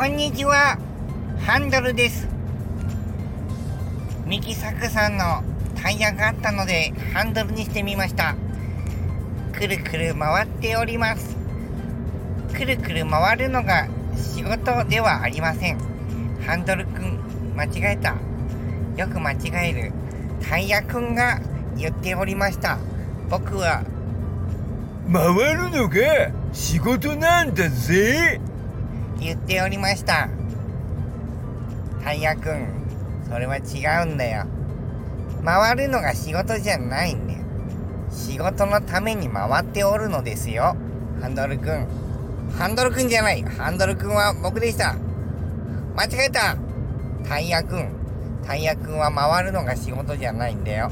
こんにちは。ハンドルです。ミキサクさんのタイヤがあったのでハンドルにしてみました。くるくる回っております。くるくる回るのが仕事ではありません。ハンドルくん間違えた。よく間違える。タイヤくんが言っておりました。僕は回るのが仕事なんだぜ。言っておりました。タイヤくんそれは違うんだよ。回るのが仕事じゃないんだよ。仕事のために回っておるのですよ。ハンドルくんハンドルくんじゃない。ハンドルくんは僕でした。間違えた。タイヤくんタイヤくんは回るのが仕事じゃないんだよ。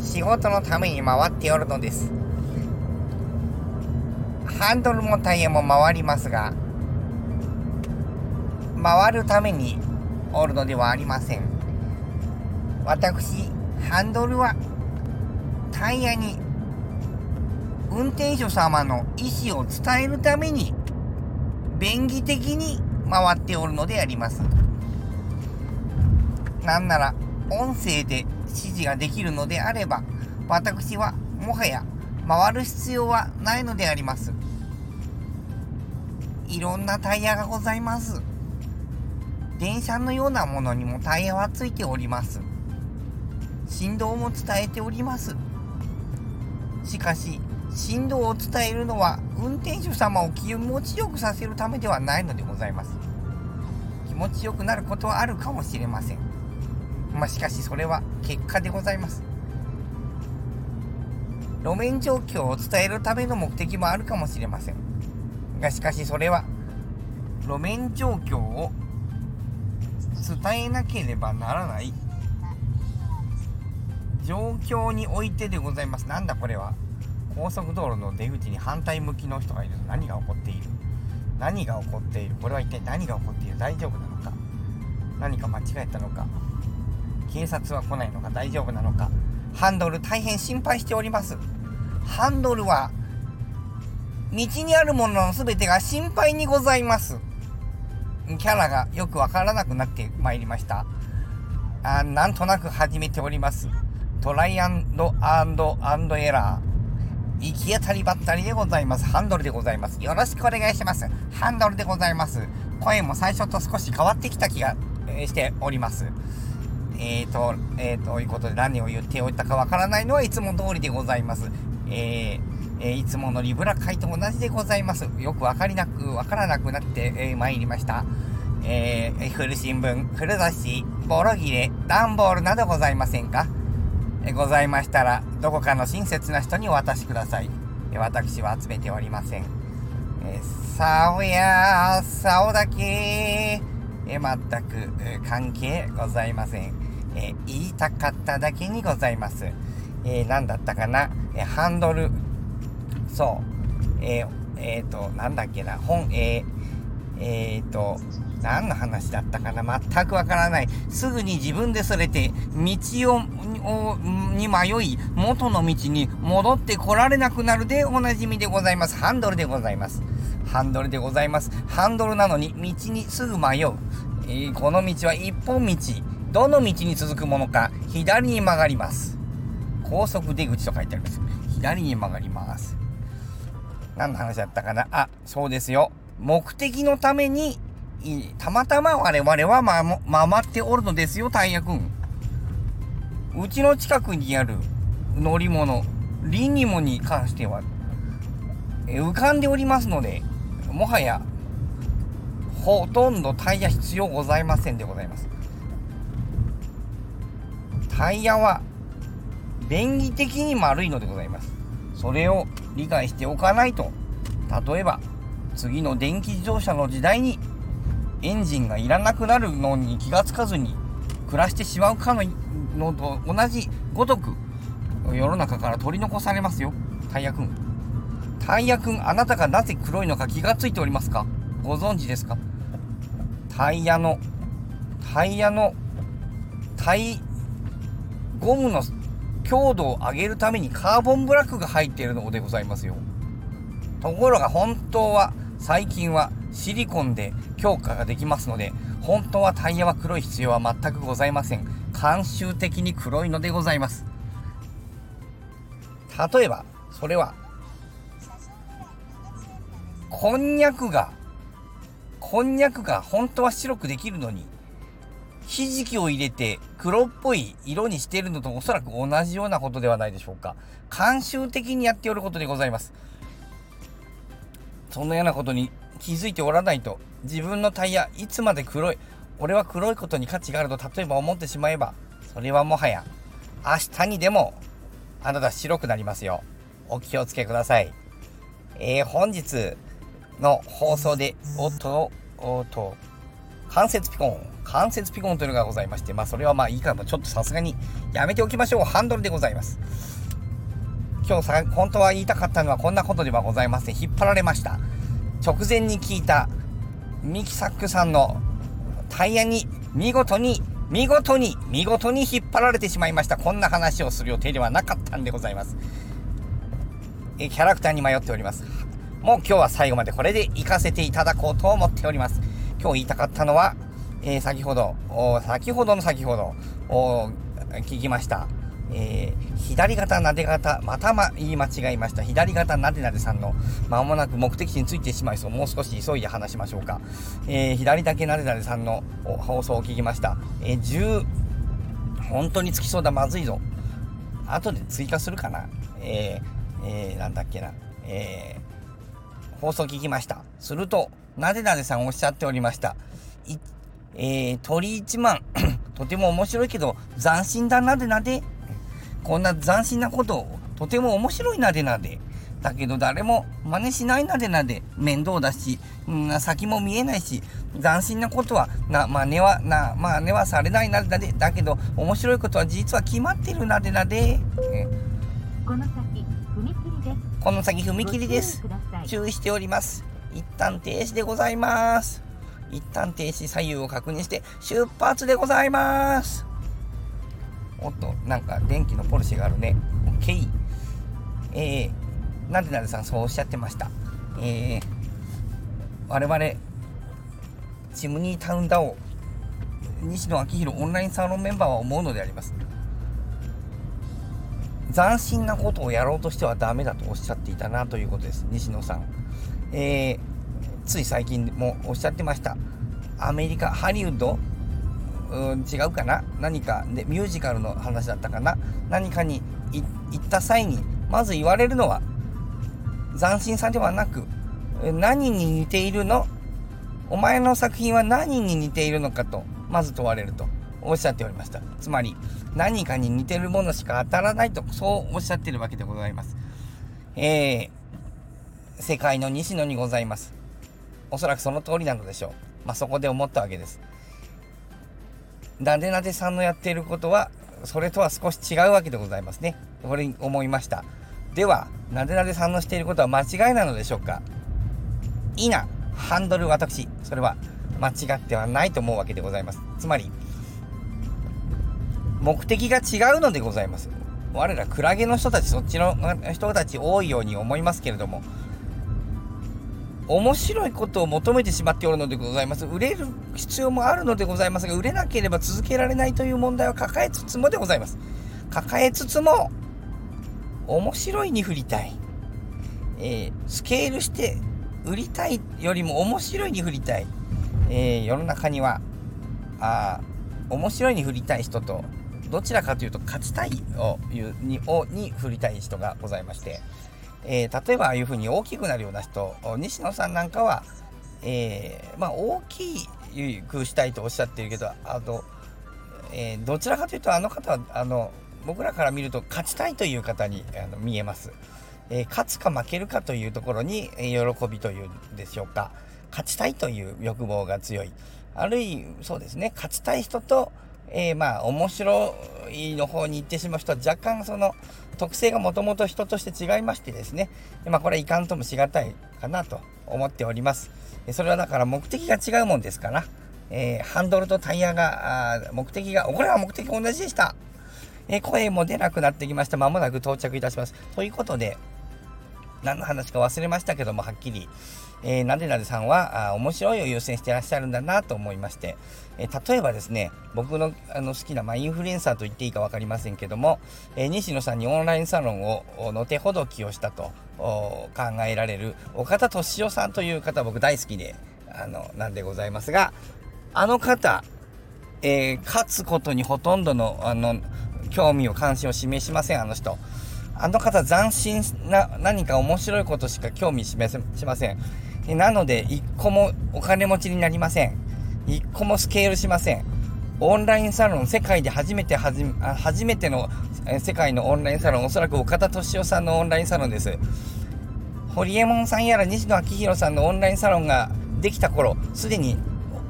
仕事のために回っておるのです。ハンドルもタイヤも回りますが回るためにおるのではありません。私ハンドルはタイヤに運転手様の意思を伝えるために便宜的に回っておるのであります。なんなら音声で指示ができるのであれば私はもはや回る必要はないのであります。いろんなタイヤがございます。電車のようなものにもタイヤはついております。振動も伝えております。しかし振動を伝えるのは運転手様を気持ちよくさせるためではないのでございます。気持ちよくなることはあるかもしれません。まあしかしそれは結果でございます。路面状況を伝えるための目的もあるかもしれません。がしかしそれは路面状況を伝えなければならない。状況においてでございます。なんだこれは。高速道路の出口に反対向きの人がいる。何が起こっている。何が起こっている。これは一体何が起こっている。大丈夫なのか。何か間違えたのか。警察は来ないのか。大丈夫なのか。ハンドル大変心配しております。ハンドルは道にあるものの全てが心配にございます。キャラがよくわからなくなってまいりましたあなんとなく始めておりますトライアンドアンドアンドエラー行き当たりばったりでございます。ハンドルでございます。よろしくお願いします。ハンドルでございます。声も最初と少し変わってきた気が、しております。えーと、えーと、いうことで何を言っておいたかわからないのはいつも通りでございます。えー、え、いつものリブラ会と同じでございます。よくわかりなく、わからなくなって、えー、参りました。えー、古新聞、古雑誌、ボロ切れ、段ボールなどございませんか？えございましたら、どこかの親切な人にお渡しください。え私は集めておりません。えさおやさおだけ、え全く、え関係ございません。え言いたかっただけにございます。えー、何だったかな、えハンドル、そう、えー、えー、と、なんだっけな、本、えー、えー、と、何の話だったかな全くわからない。すぐに自分でそれて、道を、に迷い、元の道に戻ってこられなくなるでおなじみでございます。ハンドルでございます。ハンドルでございます。ハンドルなのに道にすぐ迷う。えー、この道は一本道。どの道に続くものか、左に曲がります。高速出口と書いてあります。左に曲がります。何の話だったかな？あ、そうですよ。目的のためにたまたま我々は、回っておるのですよ、タイヤくん。うちの近くにある乗り物、リニモに関しては、浮かんでおりますので、もはや、ほとんどタイヤ必要ございませんでございます。タイヤは、便宜的に丸いのでございます。それを理解しておかないと、例えば、次の電気自動車の時代にエンジンがいらなくなるのに気がつかずに暮らしてしまうかののと同じごとく世の中から取り残されますよ。タイヤくんタイヤくんあなたがなぜ黒いのか気がついておりますか？ご存知ですか？タイヤのタイヤのタイゴムの強度を上げるためにカーボンブラックが入っているのでございますよところが本当は最近はシリコンで強化ができますので、本当はタイヤは黒い必要は全くございません。慣習的に黒いのでございます。例えば、それは、こんにゃくが、こんにゃくが本当は白くできるのに、ひじきを入れて黒っぽい色にしているのとおそらく同じようなことではないでしょうか。慣習的にやっておることでございます。そのようなことに気づいておらないと、自分のタイヤ、いつまで黒い、俺は黒いことに価値があると例えば思ってしまえば、それはもはや、明日にでも、あなた白くなりますよ。お気をつけください。えー、本日の放送で、おっと、おっと、関節ピコン、関節ピコンというのがございまして、まあそれはまあいいかも、ちょっとさすがにやめておきましょう。ハンドルでございます。今日さ、本当は言いたかったのはこんなことではございません。引っ張られました。直前に聞いたミキサックさんのタイヤに見事に見事に見事に引っ張られてしまいましたこんな話をする予定ではなかったんでございますえキャラクターに迷っておりますもう今日は最後までこれで行かせていただこうと思っております今日言いたかったのは、えー、先ほど先ほどの先ほど聞きましたえー、左肩なで肩、またま言い間違いました。左肩なでなでさんの、まもなく目的地についてしまいそう。もう少し急いで話しましょうか。えー、左だけなでなでさんの放送を聞きました。えー、10、本当につきそうだ、まずいぞ。後で追加するかな。えー、えー、なんだっけな。えー、放送聞きました。すると、なでなでさんおっしゃっておりました。いえー、鳥一万、とても面白いけど、斬新だなでなで。こんな斬新なことをとても面白いなでなで。だけど誰も真似しないなでなで面倒だし、ん、先も見えないし、斬新なことは、な、真似は、な、真似はされないなでなで。だけど面白いことは実は決まってるなでなで。この先、踏切です。この先踏切です。注意しております。一旦停止でございます。一旦停止左右を確認して出発でございます。おっと、なんか電気のポルシェがあるね。OK。えー、なでなでさんそうおっしゃってました。えー、我々、チムニータウンダオ、西野昭弘オンラインサロンメンバーは思うのであります。斬新なことをやろうとしてはダメだとおっしゃっていたなということです。西野さん。えー、つい最近もおっしゃってました。アメリカ、ハリウッド、うん違うかな？何か？でミュージカルの話だったかな？何かに行った際にまず言われるのは斬新さではなく何に似ているの？お前の作品は何に似ているのかとまず問われるとおっしゃっておりました。つまり何かに似てるものしか当たらないとそうおっしゃってるわけでございます。えー、世界の西野にございますおそらくその通りなのでしょうまあそこで思ったわけですなでなでさんのやっていることは、それとは少し違うわけでございますね。これに思いました。では、なでなでさんのしていることは間違いなのでしょうかいいな、ハンドル私、それは間違ってはないと思うわけでございます。つまり、目的が違うのでございます。我らクラゲの人たち、そっちの人たち多いように思いますけれども、面白いことを求めてしまっておるのでございます。売れる必要もあるのでございますが、売れなければ続けられないという問題を抱えつつもでございます。抱えつつも、面白いに振りたい。えー、スケールして売りたいよりも面白いに振りたい。えー、世の中には、あ面白いに振りたい人と、どちらかというと勝ちたいをにをに振りたい人がございまして、えー、例えばああいうふうに大きくなるような人西野さんなんかは、えー、まあ、大きくしたいとおっしゃってるけどあの、えー、どちらかというとあの方はあの僕らから見ると勝ちたいという方にあの見えます、え勝つか負けるかというところに、え喜びというんでしょうか。勝ちたいという欲望が強い。あるいはそうですね。勝ちたい人とえー、まあ面白いの方に行ってしまう人は若干その特性がもともと人として違いましてですね、まあこれはいかんともしがたいかなと思っております。それはだから目的が違うもんですから、えー、ハンドルとタイヤが、目的が、これは目的同じでした。えー、声も出なくなってきました。まもなく到着いたします。ということで、何の話か忘れましたけどもはっきり、えー、なでなでさんはあ面白いを優先してらっしゃるんだなと思いまして、えー、例えばですね僕のあの好きな、まあ、インフルエンサーと言っていいか分かりませんけども、えー、西野さんにオンラインサロンをの手ほどきをしたと考えられる岡田敏夫さんという方僕大好きであのなんでございますがあの方、え勝つことにほとんどのあの興味を関心を示しませんあの人。あの方斬新な何か面白いことしか興味示せしません。なので、一個もお金持ちになりません。一個もスケールしません。オンラインサロン、世界で初めて、初めての世界のオンラインサロン、おそらく岡田敏夫さんのオンラインサロンです。堀江門さんやら西野昭弘さんのオンラインサロンができた頃、すでに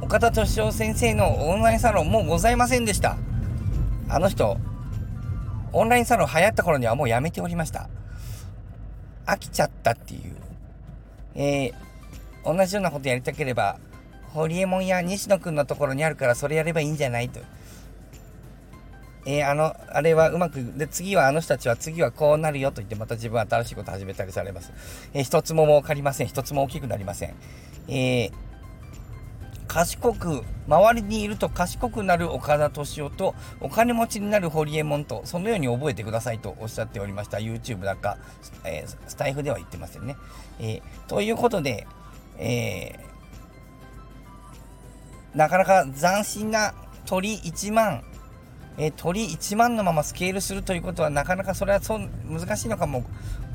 岡田敏夫先生のオンラインサロンもございませんでした。あの人、オンラインサロン流行った頃にはもうやめておりました。飽きちゃったっていう。えー、同じようなことやりたければ、ホリエモンや西野くんのところにあるからそれやればいいんじゃないと。えー、あの、あれはうまく、で、次はあの人たちは次はこうなるよと言ってまた自分は新しいこと始めたりされます。えー、一つも儲かりません。一つも大きくなりません。えー、賢く、周りにいると賢くなる岡田敏夫と、お金持ちになるホリエモンと、そのように覚えてくださいとおっしゃっておりました。YouTube だか、えー、スタイフでは言ってませんね。えー、ということで、えー、なかなか斬新な鳥1万、えー、鳥1万のままスケールするということはなかなかそれはそう難しいのかも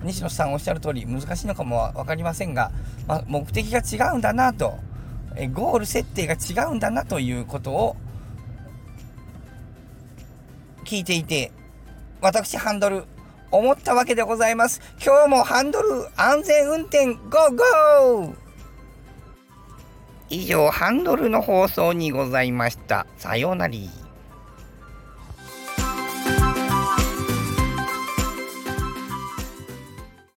西野さんおっしゃる通り難しいのかも分かりませんが、まあ、目的が違うんだなとえゴール設定が違うんだなということを聞いていて、私ハンドル思ったわけでございます。今日もハンドル安全運転ゴーゴー以上、ハンドルの放送にございました。さようなら。